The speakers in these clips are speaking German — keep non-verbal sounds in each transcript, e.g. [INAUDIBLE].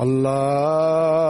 Allah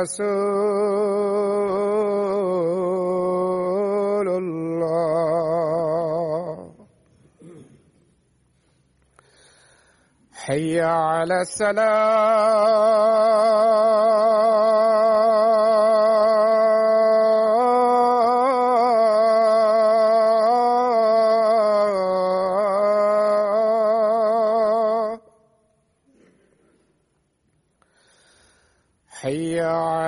رسول الله. حي على السلام.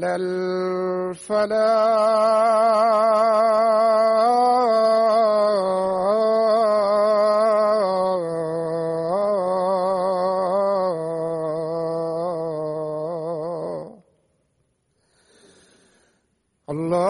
على الفلاح الله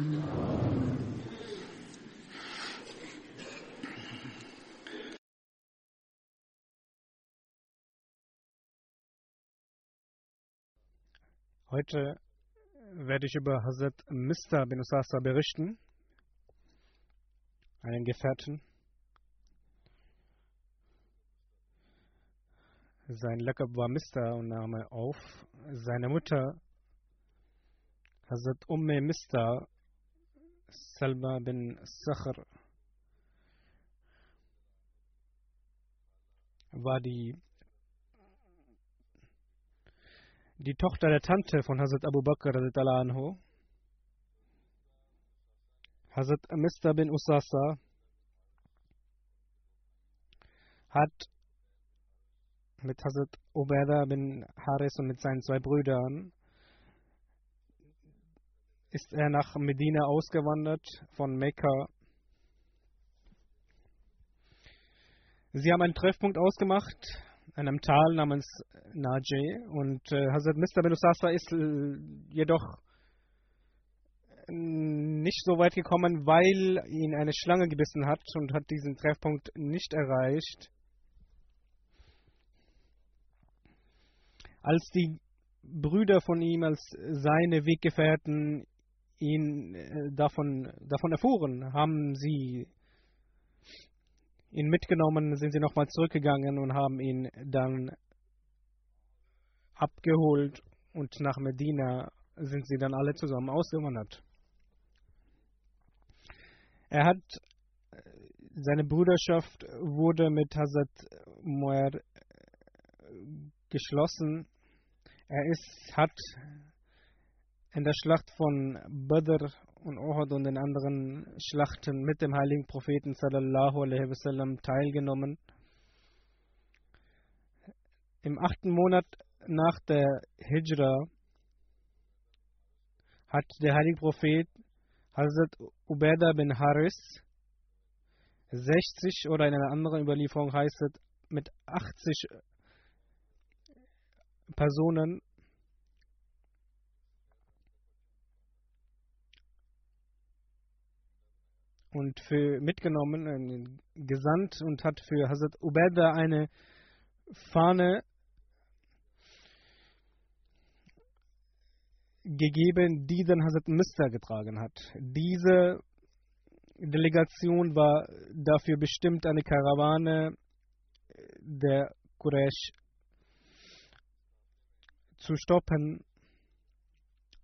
Heute werde ich über Hazrat Mr. bin Usasa berichten, einen Gefährten. Sein Lakab war Mr. und Name auf. Seine Mutter, Hazrat Umme Mr. Salma bin Sakhr, war die die Tochter der Tante von Hazrat Abu Bakr anhu. Hazrat Mr. bin Usasa hat mit Hazrat Ubaidah bin Haris und mit seinen zwei Brüdern ist er nach Medina ausgewandert von Mekka. Sie haben einen Treffpunkt ausgemacht einem Tal namens Najeh und äh, Hazrat Mr. bin Usasa ist äh, jedoch nicht so weit gekommen, weil ihn eine Schlange gebissen hat und hat diesen Treffpunkt nicht erreicht. Als die Brüder von ihm, als seine Weggefährten ihn äh, davon, davon erfuhren, haben sie ihn mitgenommen, sind sie nochmal zurückgegangen und haben ihn dann abgeholt und nach Medina sind sie dann alle zusammen ausgewandert. Er hat seine Bruderschaft wurde mit Hazrat Muer geschlossen. Er ist, hat in der Schlacht von Badr und Uhud und den anderen Schlachten mit dem heiligen Propheten sallallahu alaihi wasallam teilgenommen. Im achten Monat nach der Hijra hat der heilige Prophet Hazrat Ubaidah bin Haris 60 oder in einer anderen Überlieferung heißt es mit 80 Personen und für mitgenommen, gesandt und hat für Hazrat Ubaidah eine Fahne gegeben, die dann Hazrat Mister getragen hat. Diese Delegation war dafür bestimmt, eine Karawane der Quraysh zu stoppen.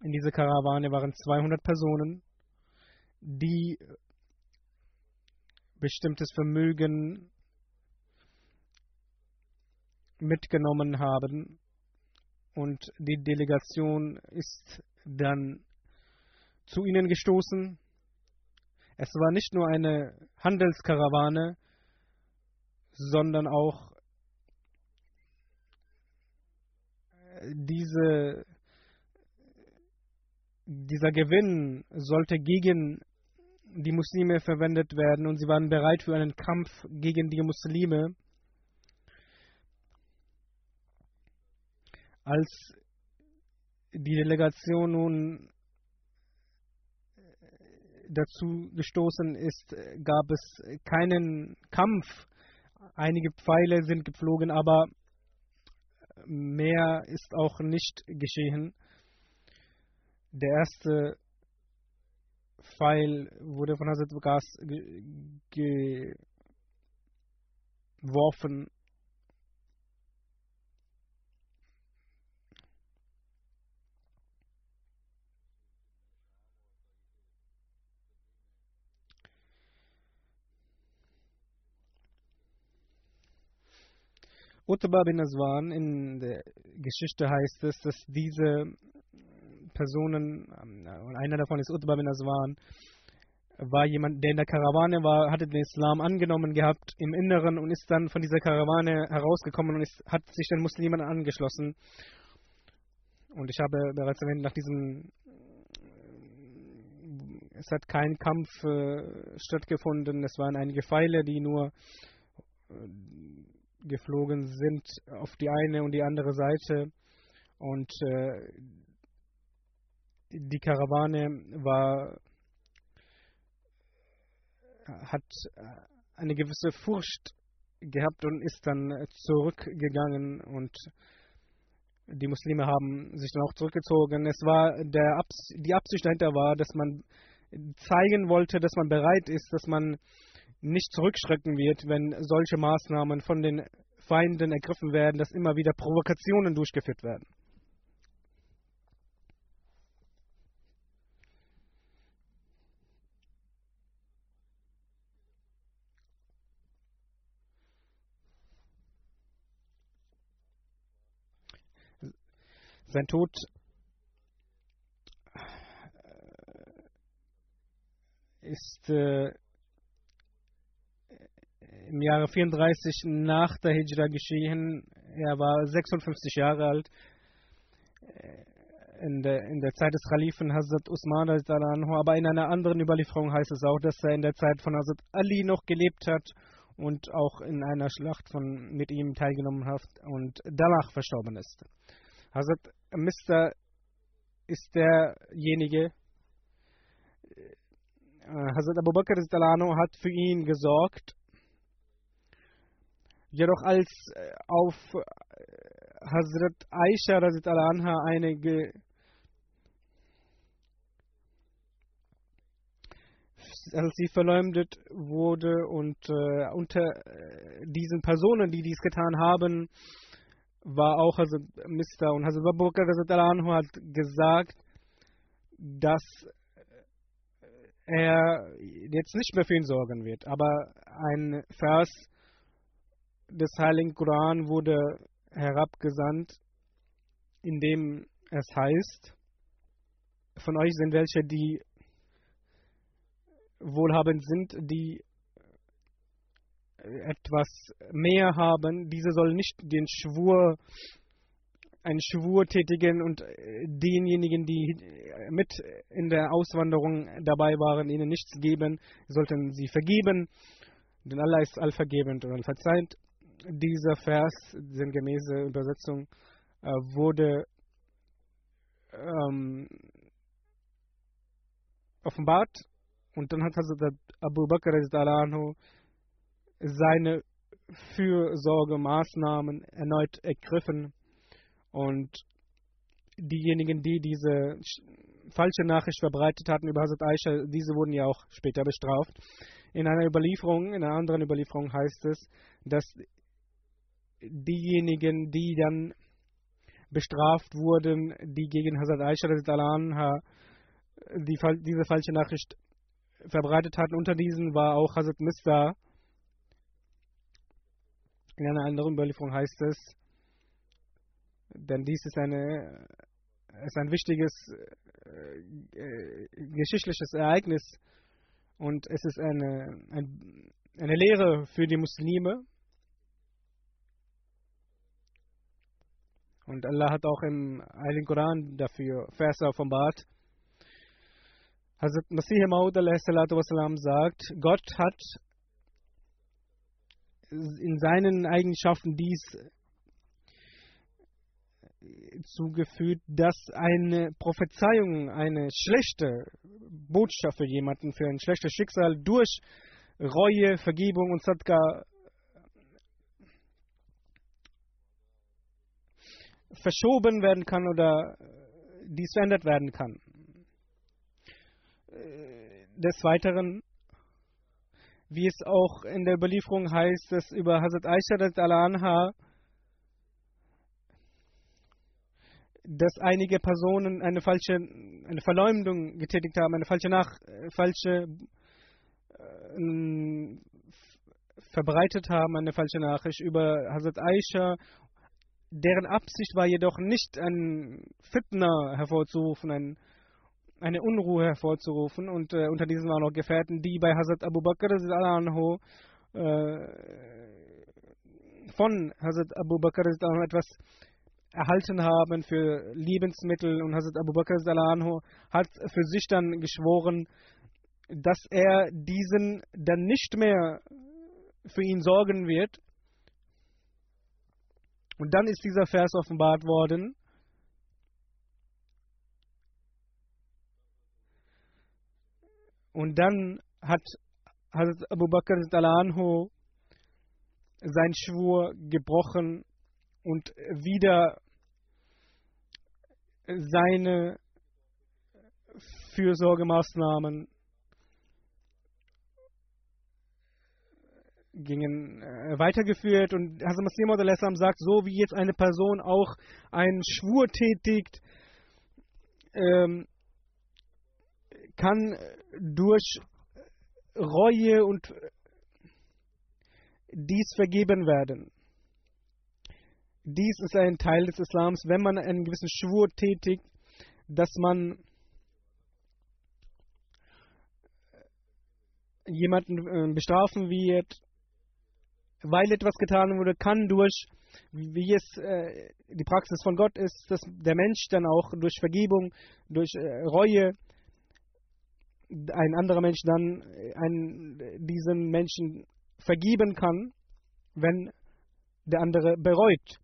In dieser Karawane waren 200 Personen, die bestimmtes Vermögen mitgenommen haben und die Delegation ist dann zu ihnen gestoßen. Es war nicht nur eine Handelskarawane, sondern auch diese, dieser Gewinn sollte gegen die Muslime verwendet werden und sie waren bereit für einen Kampf gegen die Muslime. Als die Delegation nun dazu gestoßen ist, gab es keinen Kampf. Einige Pfeile sind geflogen, aber mehr ist auch nicht geschehen. Der erste Pfeil wurde von Hazrat Gas ge geworfen. Utbah bin Aswan, in der Geschichte heißt es, dass diese Personen, und einer davon ist Utbah bin Aswan, war jemand, der in der Karawane war, hatte den Islam angenommen gehabt im Inneren und ist dann von dieser Karawane herausgekommen und ist, hat sich den Muslimen angeschlossen. Und ich habe bereits erwähnt, nach diesem es hat kein Kampf äh, stattgefunden, es waren einige Pfeile, die nur äh, geflogen sind auf die eine und die andere Seite. Und äh, die Karawane war, hat eine gewisse Furcht gehabt und ist dann zurückgegangen und die Muslime haben sich dann auch zurückgezogen. Es war der Abs die Absicht dahinter war, dass man zeigen wollte, dass man bereit ist, dass man nicht zurückschrecken wird, wenn solche Maßnahmen von den Feinden ergriffen werden, dass immer wieder Provokationen durchgeführt werden. Sein Tod ist äh, im Jahre 34 nach der Hijra geschehen. Er war 56 Jahre alt. In der, in der Zeit des Khalifen Hazrat Usman, aber in einer anderen Überlieferung heißt es auch, dass er in der Zeit von Hazrat Ali noch gelebt hat und auch in einer Schlacht von, mit ihm teilgenommen hat und danach verstorben ist. Hazrat Mr. ist derjenige, äh, Hazrat Abu Bakr hat für ihn gesorgt Jedoch als äh, auf äh, Hazrat Aisha einige als sie verleumdet wurde und äh, unter äh, diesen Personen, die dies getan haben, war auch Hazrat Mr. und Hazrat Abu Bakr anhu hat gesagt, dass er jetzt nicht mehr für ihn sorgen wird. Aber ein Vers des Heiligen Koran wurde herabgesandt, in dem es heißt, von euch sind welche, die wohlhabend sind, die etwas mehr haben, diese sollen nicht den Schwur, einen Schwur tätigen und denjenigen, die mit in der Auswanderung dabei waren, ihnen nichts geben, sollten sie vergeben, denn Allah ist allvergebend und allverzeihend. Dieser Vers, sinngemäße Übersetzung, äh, wurde ähm, offenbart. Und dann hat Hazrat Abu Bakr seine Fürsorgemaßnahmen erneut ergriffen und diejenigen, die diese falsche Nachricht verbreitet hatten über Hazrat Aisha, diese wurden ja auch später bestraft. In einer Überlieferung, in einer anderen Überlieferung heißt es, dass diejenigen, die dann bestraft wurden, die gegen Hazrat Aisha die, diese falsche Nachricht verbreitet hatten. Unter diesen war auch Hazrat Mista. In einer anderen Überlieferung heißt es, denn dies ist, eine, ist ein wichtiges äh, äh, geschichtliches Ereignis und es ist eine, ein, eine Lehre für die Muslime, Und Allah hat auch im Heiligen Koran dafür Verse offenbart. Hazrat Masih Maud sagt, Gott hat in seinen Eigenschaften dies zugefügt, dass eine Prophezeiung, eine schlechte Botschaft für jemanden, für ein schlechtes Schicksal durch Reue, Vergebung und Sadka verschoben werden kann oder dies verändert werden kann. Des Weiteren wie es auch in der Überlieferung heißt, dass über Hazrat Aisha anha, dass einige Personen eine falsche eine Verleumdung getätigt haben, eine falsche nach falsche äh, verbreitet haben, eine falsche Nachricht über Hazrat Aisha. Deren Absicht war jedoch nicht ein Fitner hervorzurufen, ein eine Unruhe hervorzurufen. Und äh, unter diesen waren auch Gefährten, die bei Hazrat Abu Bakr äh, von Hazrat Abu Bakr etwas erhalten haben für Lebensmittel. Und Hazrat Abu Bakr hat für sich dann geschworen, dass er diesen dann nicht mehr für ihn sorgen wird. Und dann ist dieser Vers offenbart worden. Und dann hat Hazrat Abu Bakr anhu sein Schwur gebrochen und wieder seine Fürsorgemaßnahmen gingen äh, weitergeführt. Und Hazrat Masih sagt, so wie jetzt eine Person auch einen Schwur tätigt, ähm, kann durch Reue und dies vergeben werden. Dies ist ein Teil des Islams, wenn man einen gewissen Schwur tätigt, dass man jemanden äh, bestrafen wird, weil etwas getan wurde, kann durch, wie es äh, die Praxis von Gott ist, dass der Mensch dann auch durch Vergebung, durch äh, Reue ein anderer Mensch dann äh, einen, diesen Menschen vergeben kann, wenn der andere bereut.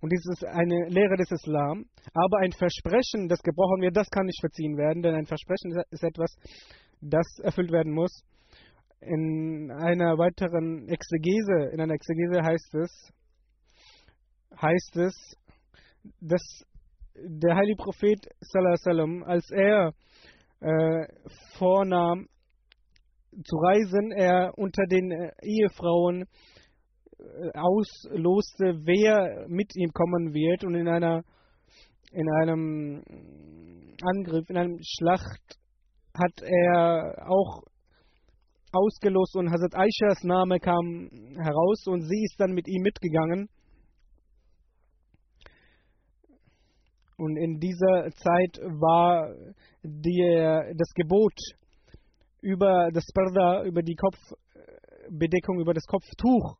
Und dies ist eine Lehre des Islam. Aber ein Versprechen, das gebrochen wird, das kann nicht verziehen werden, denn ein Versprechen ist etwas, das erfüllt werden muss. In einer weiteren Exegese, in einer Exegese heißt es, heißt es, dass der heilige Prophet sallam, als er äh, vornahm zu reisen, er unter den äh, Ehefrauen äh, ausloste, wer mit ihm kommen wird und in einer in einem Angriff, in einem Schlacht hat er auch ausgelost und Hazrat Aishas Name kam heraus und sie ist dann mit ihm mitgegangen. Und in dieser Zeit war die, das Gebot über das Parda, über die Kopfbedeckung, über das Kopftuch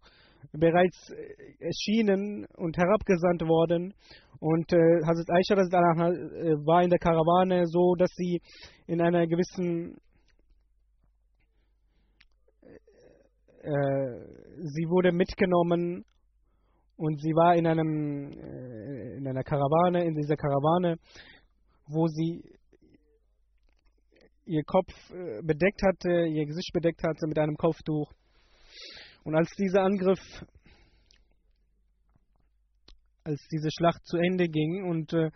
bereits erschienen und herabgesandt worden. Und äh, Hazrat Aisha äh, war in der Karawane so, dass sie in einer gewissen äh, sie wurde mitgenommen und sie war in einem äh, in einer Karawane, in dieser Karawane, wo sie ihr Kopf äh, bedeckt hatte, ihr Gesicht bedeckt hatte mit einem Kopftuch. Und als dieser Angriff, als diese Schlacht zu Ende ging und äh,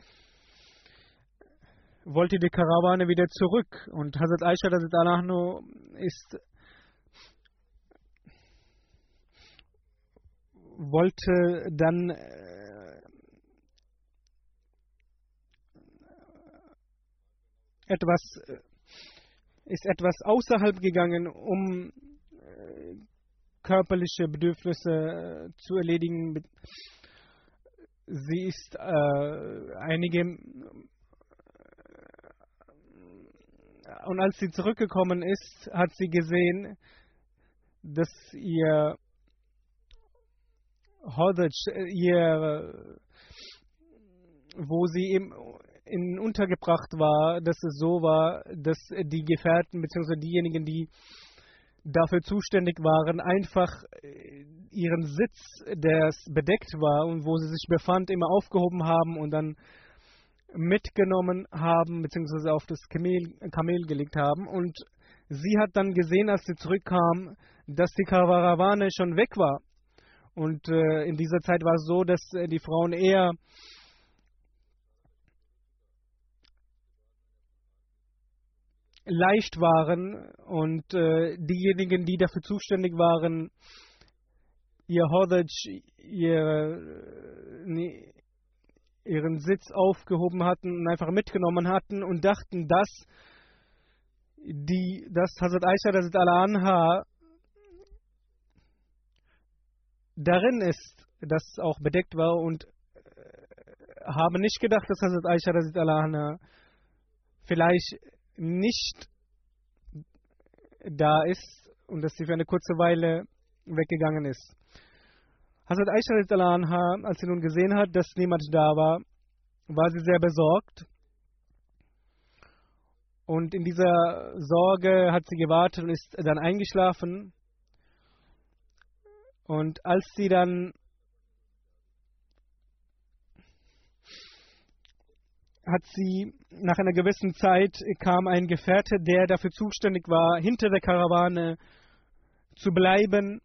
wollte die Karawane wieder zurück und Hazrat Aisha Anahnu ist wollte dann äh, etwas äh, ist etwas außerhalb gegangen, um äh, körperliche Bedürfnisse zu erledigen. Sie ist äh, einige und als sie zurückgekommen ist, hat sie gesehen, dass ihr Hodaj, ihr, wo sie im in untergebracht war, dass es so war, dass die Gefährten bzw. diejenigen, die dafür zuständig waren, einfach äh, ihren Sitz, der bedeckt war und wo sie sich befand, immer aufgehoben haben und dann mitgenommen haben bzw. auf das Kamel, Kamel gelegt haben. Und sie hat dann gesehen, als sie zurückkam, dass die Karawane schon weg war. Und äh, in dieser Zeit war es so, dass äh, die Frauen eher leicht waren und äh, diejenigen, die dafür zuständig waren, ihr Hodaj, ihr, nee, ihren Sitz aufgehoben hatten und einfach mitgenommen hatten und dachten, dass die, dass Hazrat Aisha Hazrat Al-Anha darin ist, das auch bedeckt war und äh, habe nicht gedacht, dass Hazrat Aisha Al-Anha vielleicht nicht da ist und dass sie für eine kurze Weile weggegangen ist. Hazrat Aisha Anha, als sie nun gesehen hat, dass niemand da war, war sie sehr besorgt. Und in dieser Sorge hat sie gewartet und ist dann eingeschlafen. Und als sie dann hat sie nach einer gewissen Zeit kam ein Gefährte, der dafür zuständig war, hinter der Karawane zu bleiben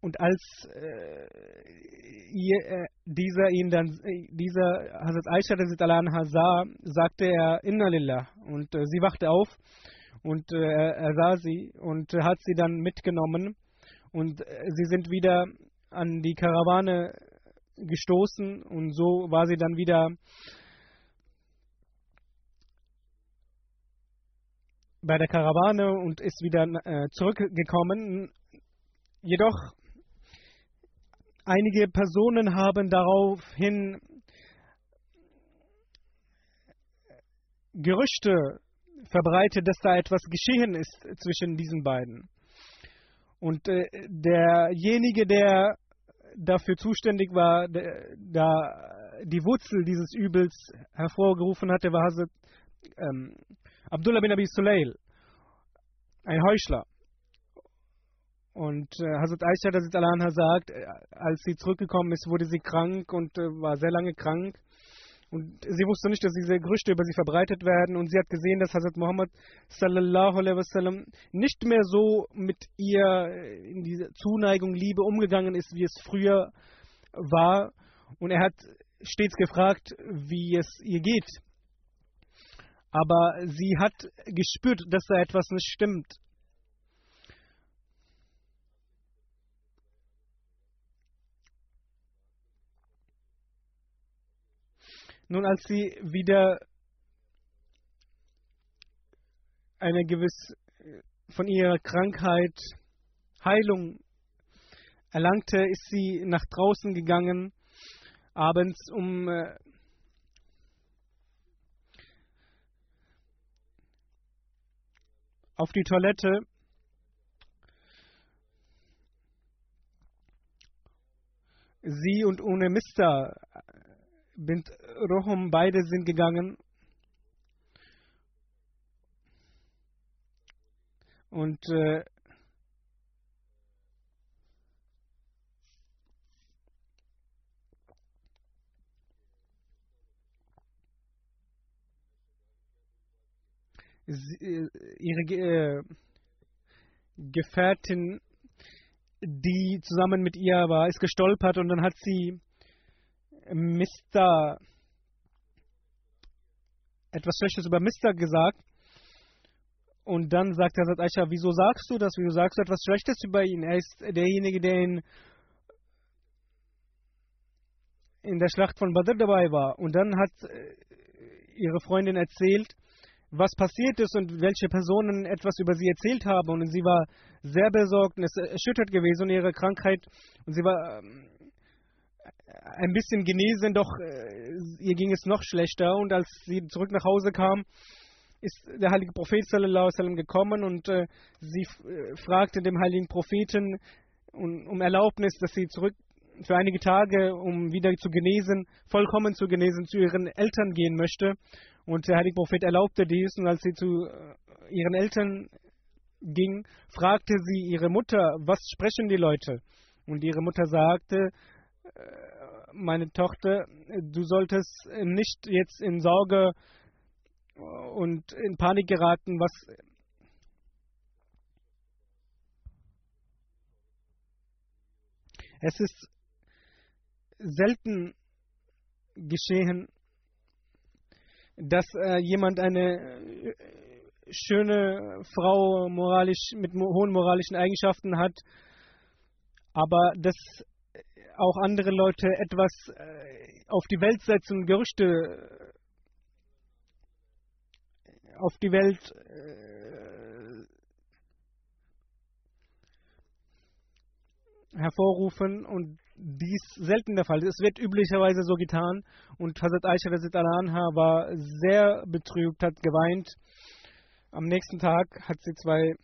Und als äh, ihr, äh, dieser ihn dann, äh, dieser Hazrat Aisha sah, sagte er Inna Lillah. Und äh, sie wachte auf und äh, er sah sie und hat sie dann mitgenommen. Und äh, sie sind wieder an die Karawane gestoßen und so war sie dann wieder bei der Karawane und ist wieder äh, zurückgekommen. Jedoch Einige Personen haben daraufhin Gerüchte verbreitet, dass da etwas geschehen ist zwischen diesen beiden. Und äh, derjenige, der dafür zuständig war, da die Wurzel dieses Übels hervorgerufen hatte, war Hazrat ähm, Abdullah bin Abi Sulail, ein Heuchler. Und äh, Hazrat Aisha Hazrat Alanha sagt, äh, als sie zurückgekommen ist, wurde sie krank und äh, war sehr lange krank. Und sie wusste nicht, dass diese Gerüchte über sie verbreitet werden. Und sie hat gesehen, dass Hazrat Muhammad wasallam nicht mehr so mit ihr in dieser Zuneigung, Liebe umgegangen ist, wie es früher war. Und er hat stets gefragt, wie es ihr geht. Aber sie hat gespürt, dass da etwas nicht stimmt. Nun, als sie wieder eine gewisse von ihrer Krankheit Heilung erlangte, ist sie nach draußen gegangen, abends, um äh, auf die Toilette. Sie und ohne Mister bint Rohum, beide sind gegangen. Und äh, äh, ihre äh, Gefährtin, die zusammen mit ihr war, ist gestolpert und dann hat sie Mr. etwas Schlechtes über Mr. gesagt. Und dann sagt Hazrat Aisha, wieso sagst du das? Wieso sagst du etwas Schlechtes über ihn? Er ist derjenige, der in, in der Schlacht von Badr dabei war. Und dann hat äh, ihre Freundin erzählt, was passiert ist und welche Personen etwas über sie erzählt haben. Und sie war sehr besorgt und es erschüttert gewesen und ihre Krankheit. Und sie war ähm, ein bisschen genesen, doch äh, ihr ging es noch schlechter. Und als sie zurück nach Hause kam, ist der heilige Prophet sallallahu sallam, gekommen und äh, sie äh, fragte dem heiligen Propheten um, um Erlaubnis, dass sie zurück für einige Tage, um wieder zu genesen, vollkommen zu genesen, zu ihren Eltern gehen möchte. Und der heilige Prophet erlaubte dies. Und als sie zu äh, ihren Eltern ging, fragte sie ihre Mutter, was sprechen die Leute? Und ihre Mutter sagte, meine Tochter, du solltest nicht jetzt in Sorge und in Panik geraten, was es ist selten geschehen, dass äh, jemand eine äh, schöne Frau moralisch mit mo hohen moralischen Eigenschaften hat, aber dass auch andere Leute etwas äh, auf die Welt setzen, Gerüchte äh, auf die Welt äh, hervorrufen und dies selten der Fall. Es wird üblicherweise so getan und Hazrat Aisha Anha war sehr betrübt, hat geweint. Am nächsten Tag hat sie zwei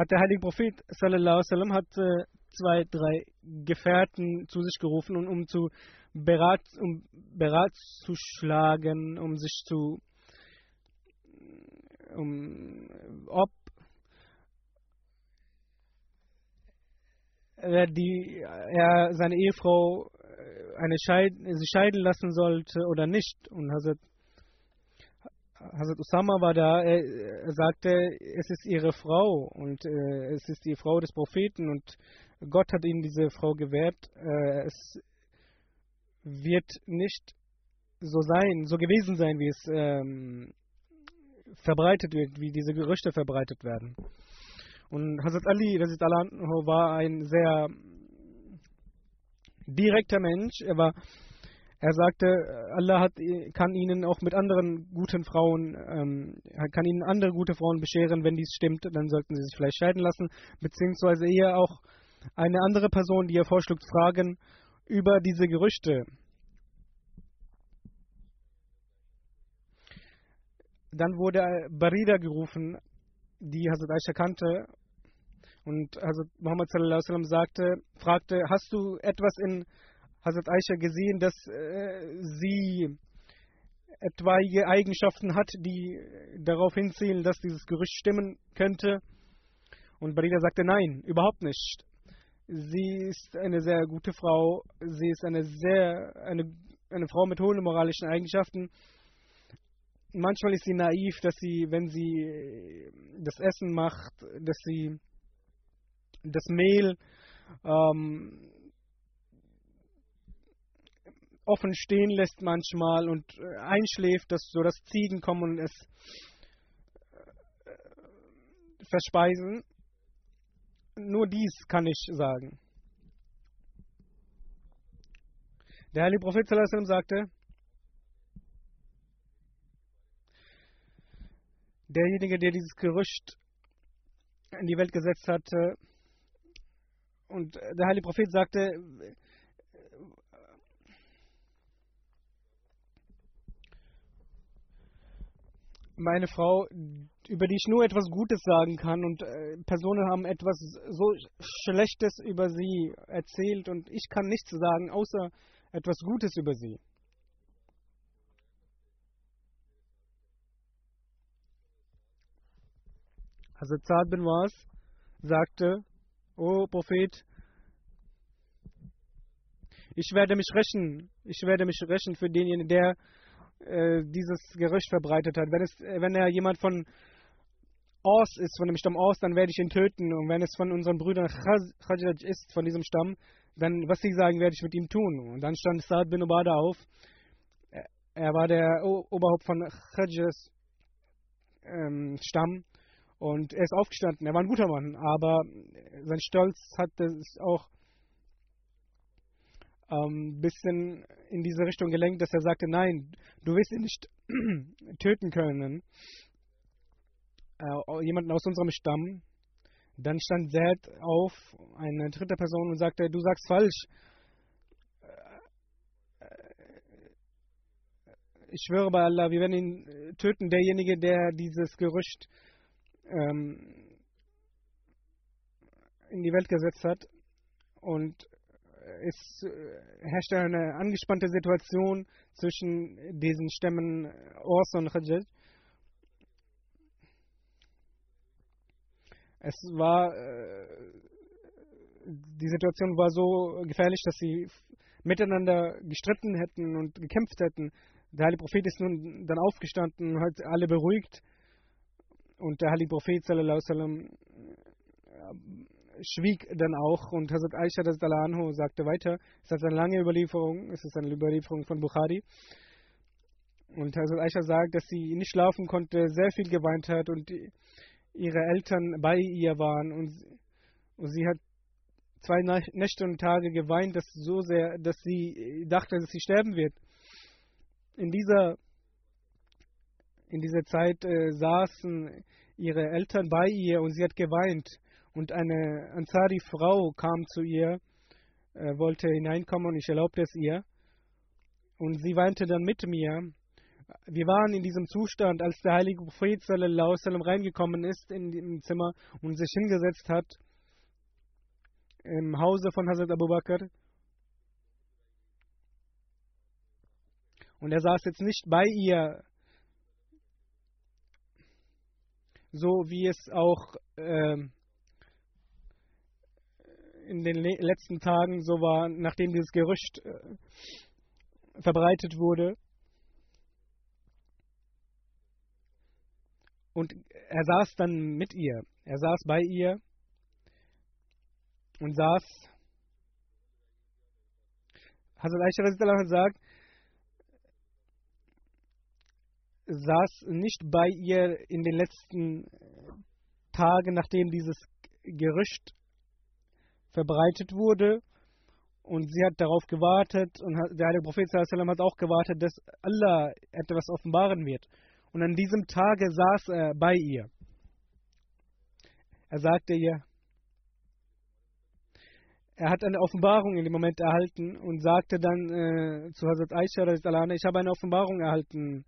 hat der heilige Prophet sallam, hat äh, zwei, drei Gefährten zu sich gerufen, und, um zu Berat, um Berat zu schlagen, um sich zu um, ob er, die, er seine Ehefrau äh, eine Scheid, sie scheiden lassen sollte oder nicht. Und Hazrat, Hazrat Usama war da, er, sagte, es ist ihre Frau und äh, es ist die Frau des Propheten und Gott hat ihnen diese Frau gewährt. Äh, es wird nicht so sein, so gewesen sein, wie es ähm, verbreitet wird, wie diese Gerüchte verbreitet werden. Und Hazrat Ali war ein sehr direkter Mensch. Er war, er sagte, Allah hat, kann ihnen auch mit anderen guten Frauen, ähm, kann ihnen andere gute Frauen bescheren. Wenn dies stimmt, dann sollten sie sich vielleicht scheiden lassen, beziehungsweise eher auch eine andere Person, die er vorschlägt, fragen über diese Gerüchte. Dann wurde Barida gerufen, die Hazrat Aisha kannte und Hazrat Muhammad sallam sagte, fragte, hast du etwas in Hazrat Aisha gesehen, dass äh, sie etwaige Eigenschaften hat, die darauf hinzielen, dass dieses Gerücht stimmen könnte? Und Barida sagte, nein, überhaupt nicht. Sie ist eine sehr gute Frau. Sie ist eine sehr, eine, eine Frau mit hohen moralischen Eigenschaften. Manchmal ist sie naiv, dass sie, wenn sie das Essen macht, dass sie das Mehl ähm, offen stehen lässt manchmal und äh, einschläft, dass so dass Ziegen kommen und es äh, verspeisen. Nur dies kann ich sagen. Der heilige Prophet sagte, derjenige, der dieses Gerücht in die Welt gesetzt hatte, und der heilige Prophet sagte, meine Frau, über die ich nur etwas Gutes sagen kann und äh, Personen haben etwas so Schlechtes über sie erzählt und ich kann nichts sagen, außer etwas Gutes über sie. Also Zad bin Was sagte, O Prophet, ich werde mich rächen, ich werde mich rächen für denjenigen, der äh, dieses Gerücht verbreitet hat. Wenn, es, wenn er jemand von Ors ist, von dem Stamm Ors, dann werde ich ihn töten. Und wenn es von unseren Brüdern Khajraj ist, von diesem Stamm, dann, was sie sagen, werde ich mit ihm tun. Und dann stand Saad bin Ubada auf. Er war der Oberhaupt von Khajras ähm, Stamm. Und er ist aufgestanden. Er war ein guter Mann, aber sein Stolz hat es auch ähm, bisschen in diese Richtung gelenkt, dass er sagte, nein, du wirst ihn nicht [CLEARS THROAT] töten können. Äh, jemanden aus unserem Stamm. Dann stand Zed auf, eine dritte Person, und sagte, du sagst falsch. Äh, ich schwöre bei Allah, wir werden ihn töten. Derjenige, der dieses Gerücht ähm, in die Welt gesetzt hat. Und es äh, herrschte eine angespannte Situation zwischen diesen Stämmen Ors und Khajaj. Es war, äh, die Situation war so gefährlich, dass sie miteinander gestritten hätten und gekämpft hätten. Der Heilige Prophet ist nun dann aufgestanden und hat alle beruhigt und der Heilige Prophet sallam, schwieg dann auch und Hazrat Aisha das Anhu sagte weiter, es ist eine lange Überlieferung, es ist eine Überlieferung von Bukhari. Und Hazrat Aisha sagt, dass sie nicht schlafen konnte, sehr viel geweint hat und ihre Eltern bei ihr waren und, sie hat zwei Nächte und Tage geweint, dass so sehr, dass sie dachte, dass sie sterben wird. In dieser in dieser Zeit äh, saßen ihre Eltern bei ihr und sie hat geweint. Und eine Ansari-Frau kam zu ihr, äh, wollte hineinkommen und ich erlaubte es ihr. Und sie weinte dann mit mir. Wir waren in diesem Zustand, als der heilige Prophet sallallahu sallam reingekommen ist in dem Zimmer und sich hingesetzt hat im Hause von Hazrat Abu Bakr. Und er saß jetzt nicht bei ihr, so wie es auch äh, in den le letzten Tagen so war, nachdem dieses Gerücht äh, verbreitet wurde. Und er saß dann mit ihr, er saß bei ihr und saß. Hazrat Aisha sagt, saß nicht bei ihr in den letzten Tagen, nachdem dieses Gerücht verbreitet wurde. Und sie hat darauf gewartet und der heilige Prophet hat auch gewartet, dass Allah etwas offenbaren wird. Und an diesem Tage saß er bei ihr. Er sagte ihr, er hat eine Offenbarung in dem Moment erhalten und sagte dann äh, zu Hazrat Aisha, ich habe eine Offenbarung erhalten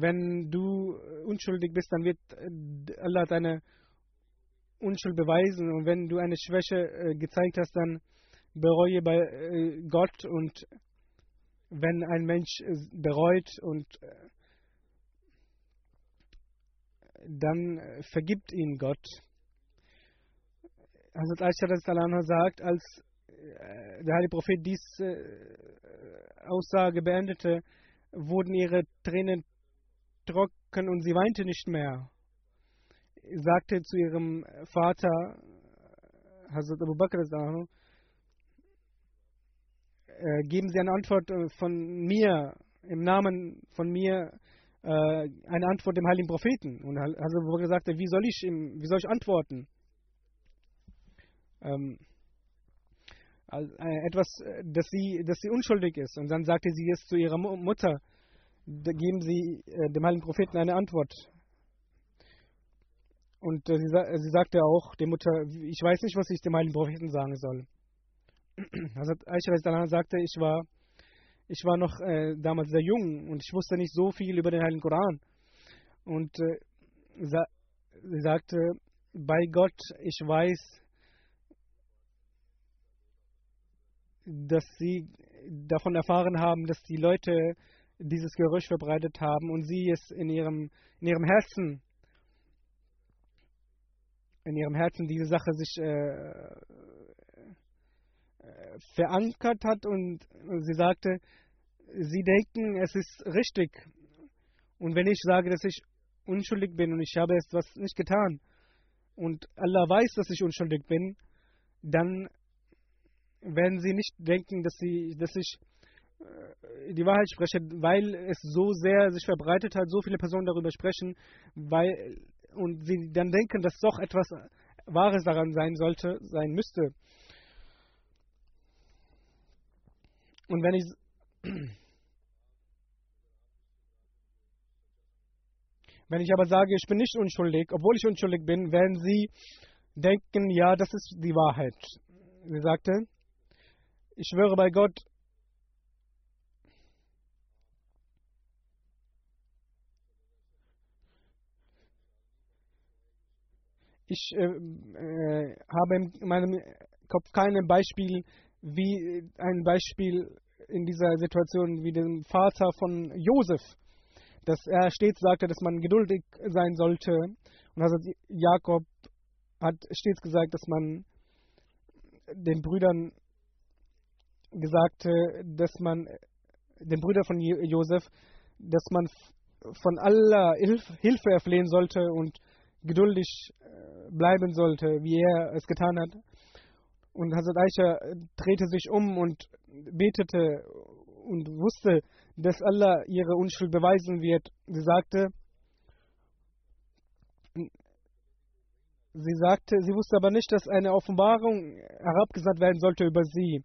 wenn du unschuldig bist, dann wird äh, Allah deine Unschuld beweisen. Und wenn du eine Schwäche äh, gezeigt hast, dann bereue bei Gott. Und wenn ein Mensch bereut und dann vergibt ihn Gott. Hazrat Aisha sagt, als der Heilige Prophet diese Aussage beendete, wurden ihre Tränen trocken und sie weinte nicht mehr. Sagte zu ihrem Vater, Hazrat Abu Bakr, äh, geben Sie eine Antwort äh, von mir, im Namen von mir, äh, eine Antwort dem heiligen Propheten. Und Hazrat Abu Bakr sagte, wie soll ich, wie soll ich antworten? Ähm, etwas, dass sie, dass sie unschuldig ist. Und dann sagte sie es zu ihrer Mutter, geben sie äh, dem heiligen Propheten eine Antwort. Und äh, sie, sie sagte auch der Mutter, ich weiß nicht, was ich dem heiligen Propheten sagen soll. [CLEARS THROAT] Also Aisha sagte, ich war, ich war noch äh, damals sehr jung und ich wusste nicht so viel über den heiligen Koran. Und äh, sa sie sagte, bei Gott, ich weiß, dass sie davon erfahren haben, dass die Leute dieses Gerücht verbreitet haben und sie es in ihrem, in ihrem Herzen, in ihrem Herzen diese Sache sich äh, äh, verankert hat und, sie sagte, sie denken, es ist richtig. Und wenn ich sage, dass ich unschuldig bin und ich habe etwas nicht getan und Allah weiß, dass ich unschuldig bin, dann werden sie nicht denken, dass, sie, dass ich äh, die Wahrheit spreche, weil es so sehr sich verbreitet hat, so viele Personen darüber sprechen, weil und sie dann denken, dass doch etwas Wahres daran sein sollte, sein müsste. Und wenn ich [CLEARS THROAT] wenn ich aber sage, ich bin nicht unschuldig, obwohl ich unschuldig bin, werden sie denken, ja, das ist die Wahrheit. Sie sagte, ich schwöre bei Gott, Ich äh, äh, habe in meinem Kopf kein Beispiel wie ein Beispiel in dieser Situation wie dem Vater von Josef, dass er stets sagte, dass man geduldig sein sollte. Und also Jakob hat stets gesagt, dass man den Brüdern gesagt, dass man den Brüdern von Josef, dass man von aller Hilfe erflehen sollte und geduldig äh, bleiben sollte, wie er es getan hat. Und Hazrat Aisha äh, drehte sich um und betete und wusste, dass Allah ihre Unschuld beweisen wird. Sie sagte, sie sagte, sie wusste aber nicht, dass eine Offenbarung herabgesandt werden sollte über sie.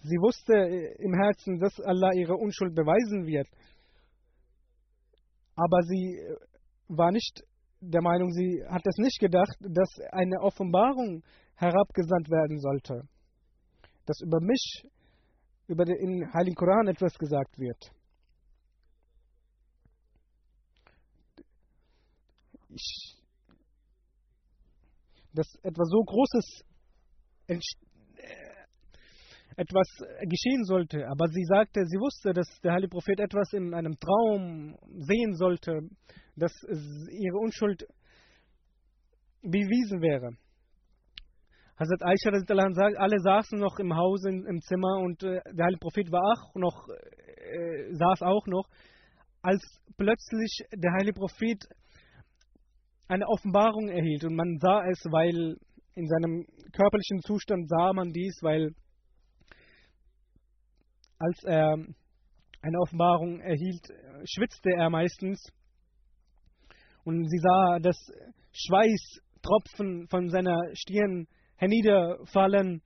Sie wusste im Herzen, dass Allah ihre Unschuld beweisen wird. Aber sie war nicht der Meinung, sie hat es nicht gedacht, dass eine Offenbarung herabgesandt werden sollte. Dass über mich, über den Heiligen Koran etwas gesagt wird. Ich, dass etwas so Großes etwas geschehen sollte. Aber sie sagte, sie wusste, dass der heilige Prophet etwas in einem Traum sehen sollte, dass ihre Unschuld bewiesen wäre. Hazrat Aisha sagt, alle saßen noch im Haus im Zimmer und äh, der heilige Prophet war auch noch, äh, saß auch noch, als plötzlich der heilige Prophet eine Offenbarung erhielt und man sah es, weil in seinem körperlichen Zustand sah man dies, weil als er eine Offenbarung erhielt, schwitzte er meistens. Und sie sah, dass Schweißtropfen von seiner Stirn herniederfallen.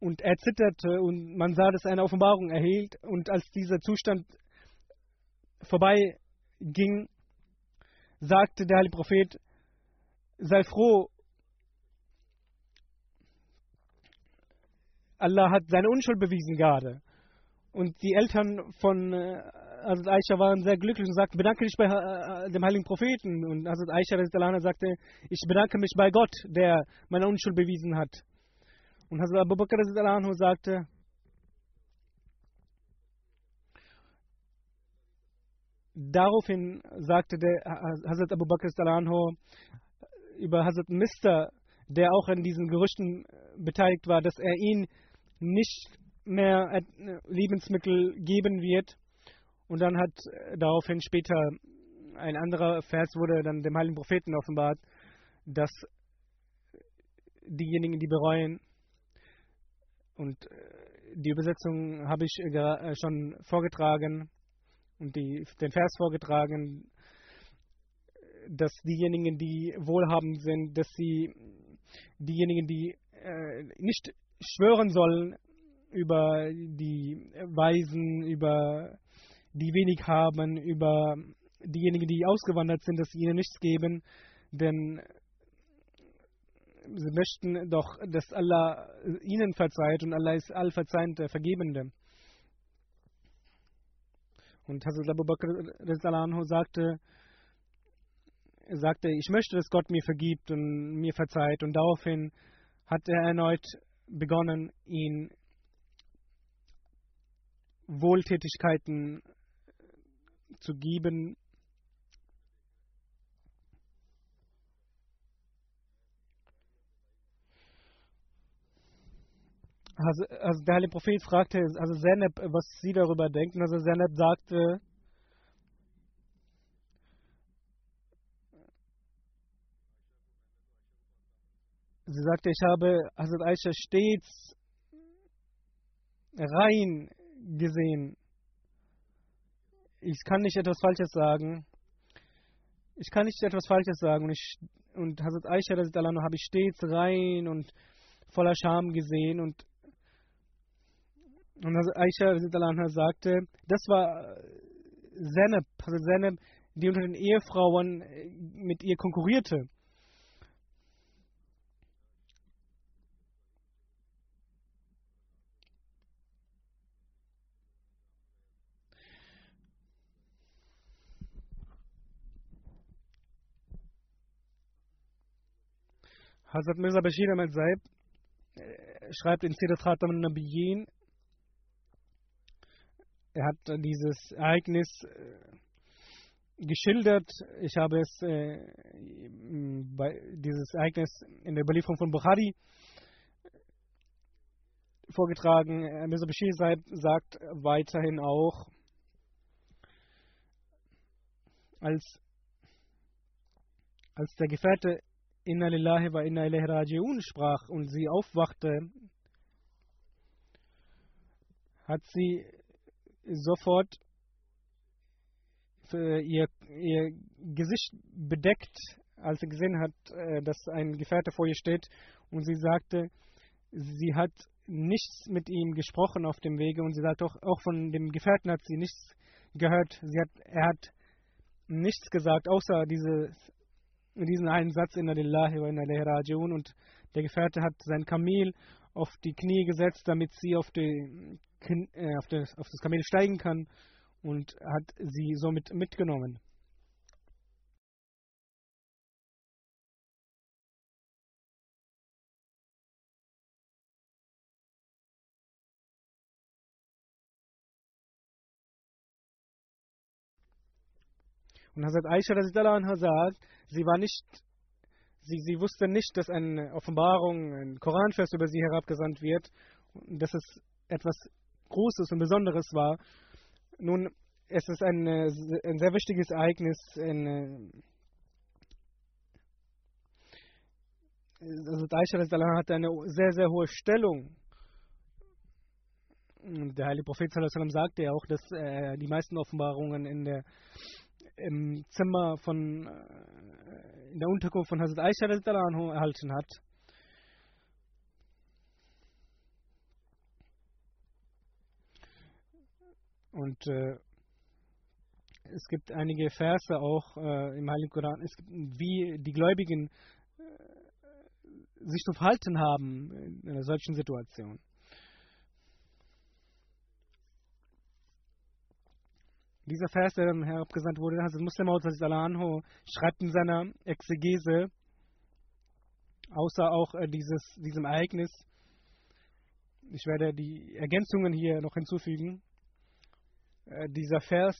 Und er zitterte und man sah, dass er eine Offenbarung erhielt. Und als dieser Zustand vorbeiging, sagte der Heilige Prophet, sei froh, Allah hat seine Unschuld bewiesen gerade. Und die Eltern von äh, Hazrat Aisha waren sehr glücklich und sagten, bedanke dich bei äh, dem heiligen Propheten. Und Hazrat Aisha sagte, ich bedanke mich bei Gott, der meine Unschuld bewiesen hat. Und Hazrat Abu Bakr sagte, daraufhin sagte der Hazrat Abu Bakr über Hazrat Mister, der auch in diesen Gerüchten beteiligt war, dass er ihn nicht mehr äh, Lebensmittel geben wird. Und dann hat äh, daraufhin später ein anderer Vers wurde dann dem heiligen Propheten offenbart, dass diejenigen, die bereuen, und äh, die Übersetzung habe ich schon vorgetragen und die, den Vers vorgetragen, dass diejenigen, die wohlhabend sind, dass sie diejenigen, die äh, nicht schwören sollen, über die Weisen, über die wenig haben, über diejenigen, die ausgewandert sind, dass sie ihnen nichts geben, denn sie möchten doch, dass Allah ihnen verzeiht und Allah ist allverzeihend der Vergebende. Und Hazrat Abu Bakr sagte, sagte, ich möchte, dass Gott mir vergibt und mir verzeiht. Und daraufhin hat er erneut begonnen, ihn Wohltätigkeiten zu geben. Also, also der Heilige Prophet fragte also Zeneb, was sie darüber denken. Also Zeneb sagte, sie sagte, ich habe Hazrat Aisha stets rein gesehen. Ich kann nicht etwas Falsches sagen. Ich kann nicht etwas Falsches sagen. Und, ich, und Hazrat Aisha habe ich stets rein und voller Scham gesehen. Und, und Hazrat Aisha sagte, das war Zeneb, Hazrat Zeneb, die unter den Ehefrauen mit ihr konkurrierte. Hazrat Mirza Bashir Ahmed Saib äh, schreibt in Sirat Khatam al-Nabiyyin, er hat dieses Ereignis äh, geschildert. Ich habe es, äh, bei, dieses Ereignis in der Überlieferung von Bukhari vorgetragen. Mirza Bashir Saib sagt weiterhin auch, als als der Gefährte Inna lillahi wa inna ilaihi raji'un sprach und sie aufwachte, hat sie sofort ihr, ihr Gesicht bedeckt, als sie gesehen hat, äh, dass ein Gefährte vor ihr steht und sie sagte, sie hat nichts mit ihm gesprochen auf dem Wege und sie sagt auch, auch von dem Gefährten hat sie nichts gehört. Sie hat, er hat nichts gesagt, außer diese, diesen einen Satz in Lillahi wa inna rajiun und der Gefährte hat sein Kamel auf die Knie gesetzt, damit sie auf, die, äh, auf das Kamel steigen kann und hat sie somit mitgenommen. Und Hazrat Aisha anha sagt, sie war nicht, sie, sie wusste nicht, dass eine Offenbarung, ein Koranvers über sie herabgesandt wird, dass es etwas Großes und Besonderes war. Nun, es ist ein, ein sehr wichtiges Ereignis. Ein, also Aisha hatte eine sehr, sehr hohe Stellung. Der heilige Prophet sagte ja auch, dass äh, die meisten Offenbarungen in der im Zimmer von, äh, in der Unterkunft von Hazrat Aisha erhalten hat. Und äh, es gibt einige Verse auch äh, im Heiligen Koran, es gibt, wie die Gläubigen äh, sich zu verhalten haben in einer solchen Situation. Dieser Vers, der dann herabgesandt wurde, Hazrat Muslim anhu, schreibt in seiner Exegese, außer auch äh, dieses, diesem Ereignis, ich werde die Ergänzungen hier noch hinzufügen, äh, dieser Vers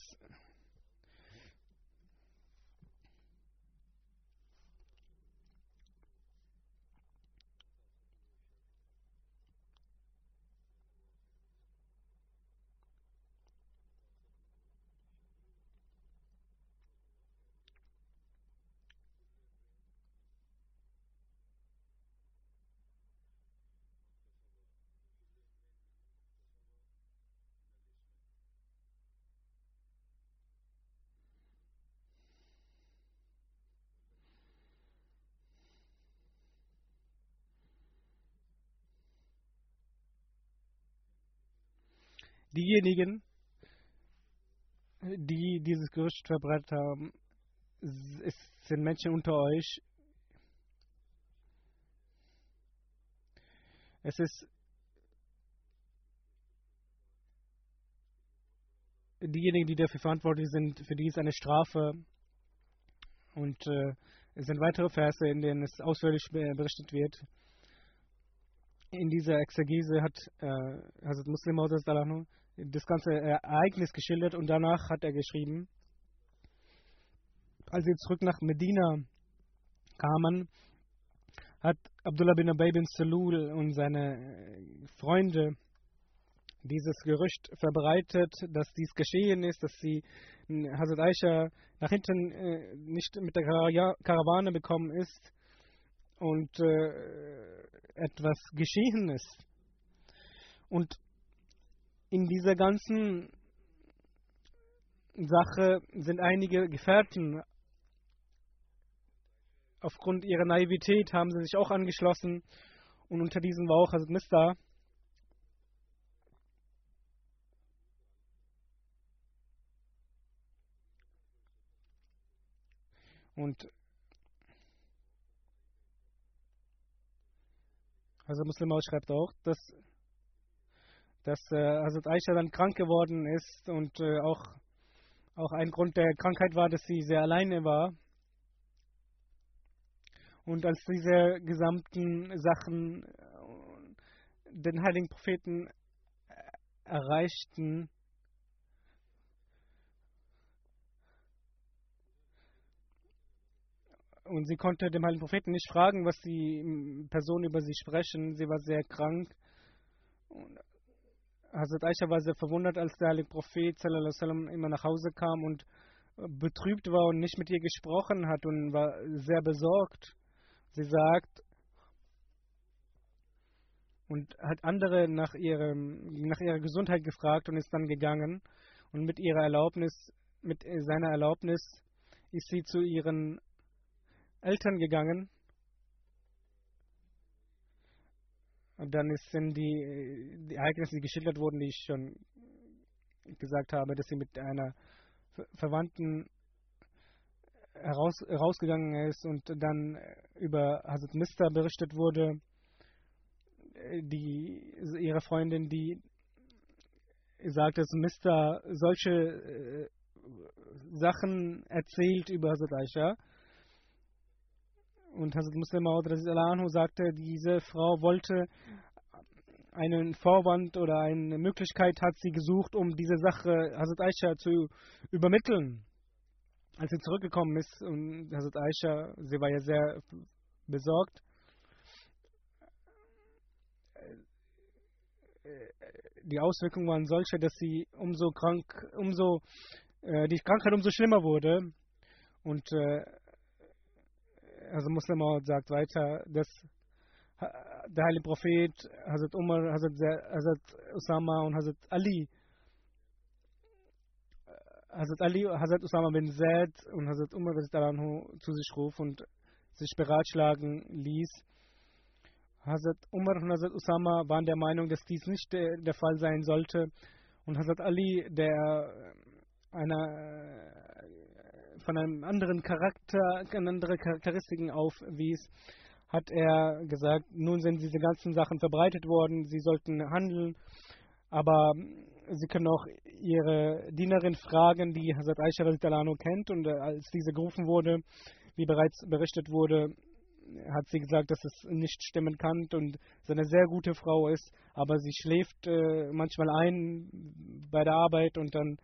diejenigen, die dieses Gerücht verbreitet haben, es sind Menschen unter euch. Es ist diejenigen, die dafür verantwortlich sind, für die ist eine Strafe. Und äh, es sind weitere Verse, in denen es ausführlich berichtet wird in dieser Exegese hat äh, Hazrat Muslim das ganze Ereignis geschildert und danach hat er geschrieben, als sie zurück nach Medina kamen, hat Abdullah bin Abay bin Salul und seine äh, Freunde dieses Gerücht verbreitet, dass dies geschehen ist, dass sie Hazrat Aisha nach hinten äh, nicht mit der Karawane bekommen ist und äh, etwas geschehen ist. Und in dieser ganzen Sache sind einige Gefährten aufgrund ihrer Naivität haben sie sich auch angeschlossen und unter diesen war auch Hazrat Mista. Und Also Muslim schreibt auch, dass, dass äh, Hazrat Aisha dann krank geworden ist und äh, auch, auch ein Grund der Krankheit war, dass sie sehr alleine war. Und als diese gesamten Sachen äh, den heiligen Propheten äh, erreichten, Und sie konnte dem heiligen Propheten nicht fragen, was die Personen über sie sprechen. Sie war sehr krank. Und Hazrat Aisha war sehr verwundert, als der heilige Prophet sallam, immer nach Hause kam und betrübt war und nicht mit ihr gesprochen hat und war sehr besorgt. Sie sagt und hat andere nach, ihrem, nach ihrer Gesundheit gefragt und ist dann gegangen. Und mit ihrer Erlaubnis, mit seiner Erlaubnis, ist sie zu ihren Eltern gegangen. Und dann sind die, die Ereignisse, die geschildert wurden, die ich schon gesagt habe, dass sie mit einer Verwandten heraus, herausgegangen ist und dann über Hazrat Mister berichtet wurde, die, ihre Freundin, die sagt, dass Mister solche äh, Sachen erzählt über Hazrat Aisha. Und Hazrat Muslim sagte, diese Frau wollte einen Vorwand oder eine Möglichkeit hat sie gesucht, um diese Sache Hazrat Aisha zu übermitteln. Als sie zurückgekommen ist und Hazrat Aisha, sie war ja sehr besorgt, die Auswirkungen waren solche, dass sie umso krank, umso äh, die Krankheit umso schlimmer wurde. Und äh, also Muslim sagt weiter, dass der heilige Prophet, Hazrat Umar, Hazrat, Hazrat Usama und Hazrat Ali, Hazrat Ali, Hazrat Usama bin Zaid und Hazrat Umar zu sich ruf und sich beratschlagen ließ. Hazrat Umar und Hazrat Usama waren der Meinung, dass dies nicht der, der Fall sein sollte. Und Hazrat Ali, der einer, von einem anderen Charakter, andere Charakteristiken aufwies, hat er gesagt, nun sind diese ganzen Sachen verbreitet worden, sie sollten handeln, aber sie können auch ihre Dienerin fragen, die Hazrat Aisha kennt und als diese gerufen wurde, wie bereits berichtet wurde, hat sie gesagt, dass es nicht stimmen kann und sie eine sehr gute Frau ist, aber sie schläft äh, manchmal ein bei der Arbeit und dann,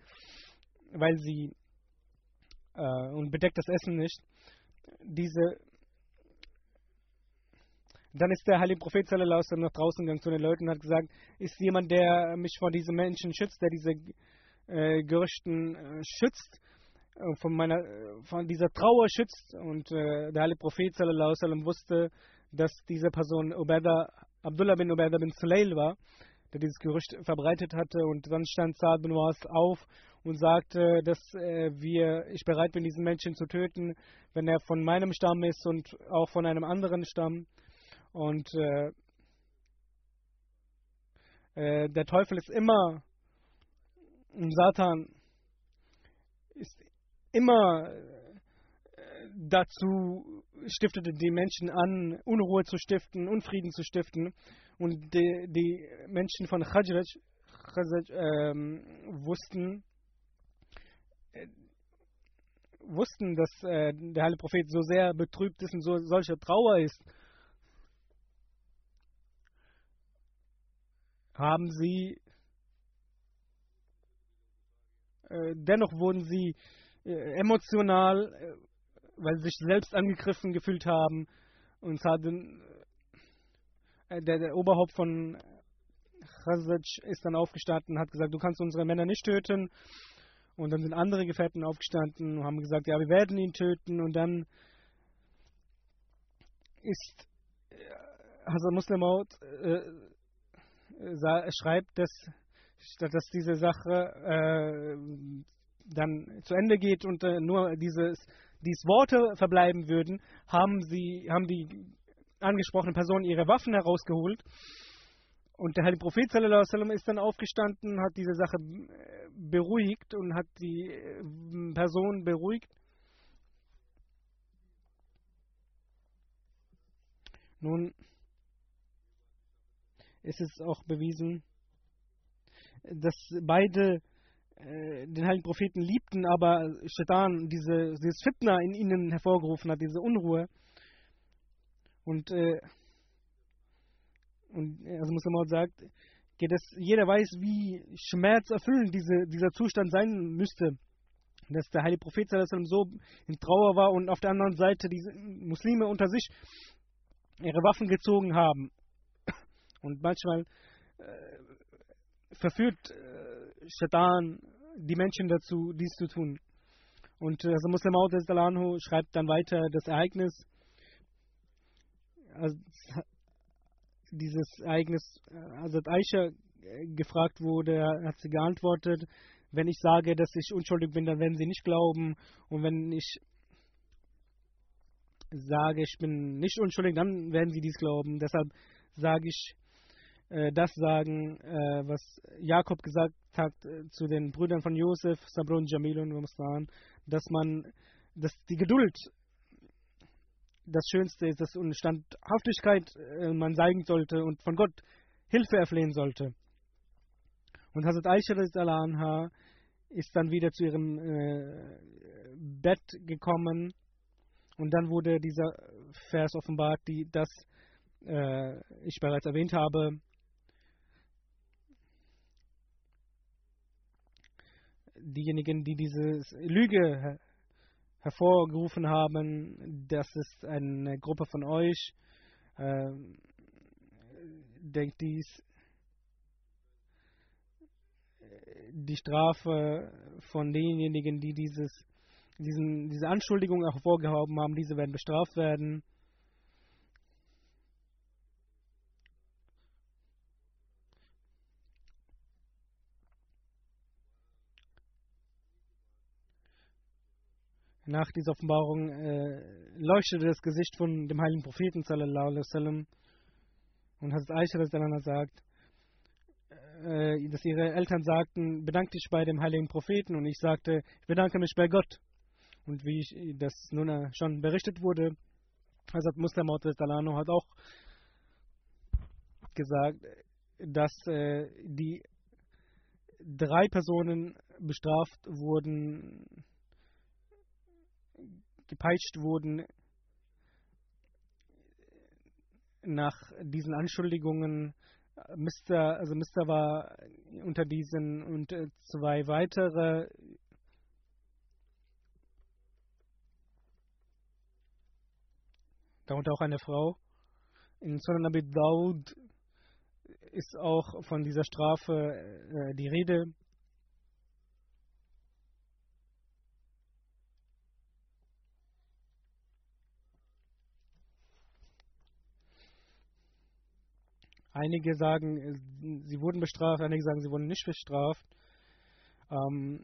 weil sie äh, und bedeckt das Essen nicht. Diese dann ist der heilige Prophet sallallahu nach draußen gegangen zu den Leuten und hat gesagt, ist jemand, der mich vor diesen Menschen schützt, der diese äh, Gerüchten äh, schützt, äh, von meiner äh, von dieser Trauer schützt und äh, der heilige Prophet sallallahu wusste, dass diese Person Ubeda, Abdullah bin Ubeda bin Sulail war, der dieses Gerücht verbreitet hatte und dann stand Saad bin Was auf und sagte, dass äh, wir, ich bereit bin, diesen Menschen zu töten, wenn er von meinem Stamm ist und auch von einem anderen Stamm. Und äh, äh, der Teufel ist immer, Satan ist immer äh, dazu, stiftete die Menschen an, Unruhe zu stiften, Unfrieden zu stiften. Und die, die Menschen von Khajraj, Khajraj ähm, wussten, äh, wussten, dass äh, der heilige Prophet so sehr betrübt ist und so solche Trauer ist, haben sie, äh, dennoch wurden sie äh, emotional, äh, weil sie sich selbst angegriffen gefühlt haben und hatten, äh, der, der Oberhaupt von Khazaj ist dann aufgestanden und hat gesagt, du kannst unsere Männer nicht töten. Und dann sind andere Gefährten aufgestanden und haben gesagt, ja, wir werden ihn töten. Und dann ist Hazar Muslim äh, schreibt, dass, dass diese Sache äh, dann zu Ende geht und äh, nur dieses, dies Worte verbleiben würden, haben sie, haben die angesprochenen Personen ihre Waffen herausgeholt. Und der heilige Prophet sallam, ist dann aufgestanden, hat diese Sache äh, beruhigt und hat die äh, Person beruhigt. Nun, ist es auch bewiesen, dass beide äh, den heiligen Propheten liebten, aber Shaitan diese, dieses Fitna in ihnen hervorgerufen hat, diese Unruhe. Und, äh, und also Muhammad sagt, dass jeder weiß, wie schmerzerfüllend diese, dieser Zustand sein müsste. Dass der heilige Prophet so in Trauer war und auf der anderen Seite die Muslime unter sich ihre Waffen gezogen haben. Und manchmal äh, verführt äh, Shaitan die Menschen dazu, dies zu tun. Und äh, also Muslim Anhu schreibt dann weiter das Ereignis. Also, dieses Ereignis, also Aisha äh, gefragt wurde, hat sie geantwortet, wenn ich sage, dass ich unschuldig bin, dann werden sie nicht glauben. Und wenn ich sage, ich bin nicht unschuldig, dann werden sie dies glauben. Deshalb sage ich äh, das sagen, äh, was Jakob gesagt hat äh, zu den Brüdern von Josef, Sabrun, Jamil und Mustan, dass man, dass die Geduld das Schönste ist, dass und Standhaftigkeit äh, man zeigen sollte und von Gott Hilfe erflehen sollte. Und Hazrat Aisha anha ist dann wieder zu ihrem äh, Bett gekommen und dann wurde dieser Vers offenbart, die das äh, ich bereits erwähnt habe. Diejenigen, die diese Lüge hervorgerufen haben, das ist eine Gruppe von euch, äh, denkt dies, die Strafe von denjenigen, die dieses, diesen, diese Anschuldigung hervorgehoben haben, diese werden bestraft werden. Nach dieser Offenbarung äh, leuchtete das Gesicht von dem heiligen Propheten sallallahu alaihi wasallam und Hazrat Aisha sagt, äh, dass ihre Eltern sagten, bedanke dich bei dem heiligen Propheten und ich sagte, ich bedanke mich bei Gott. Und wie ich, das nun äh, schon berichtet wurde, Hazrat Muslim Dalano hat auch gesagt, dass äh, die drei Personen bestraft wurden, gepeitscht wurden nach diesen Anschuldigungen. Mr. also Mr. war unter diesen und äh, zwei weitere darunter auch eine Frau. In Sunan Abi Daud ist auch von dieser Strafe äh, die Rede. Einige sagen, äh, sie wurden bestraft, einige sagen, sie wurden nicht bestraft. Ähm,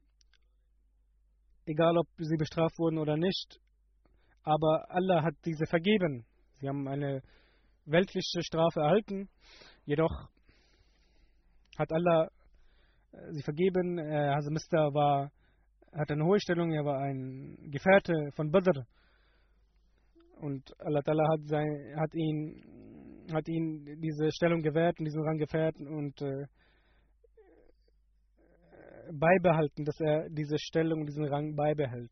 egal, ob sie bestraft wurden oder nicht, aber Allah hat diese vergeben. Sie haben eine weltliche Strafe erhalten, jedoch hat Allah äh, sie vergeben. Äh, also Mister war, hat eine hohe Stellung, er war ein Gefährte von Badr. Und Allah hat, sein, hat ihn hat ihn diese Stellung gewährt und diesen Rang gewährt und äh, beibehalten, dass er diese Stellung, diesen Rang beibehält.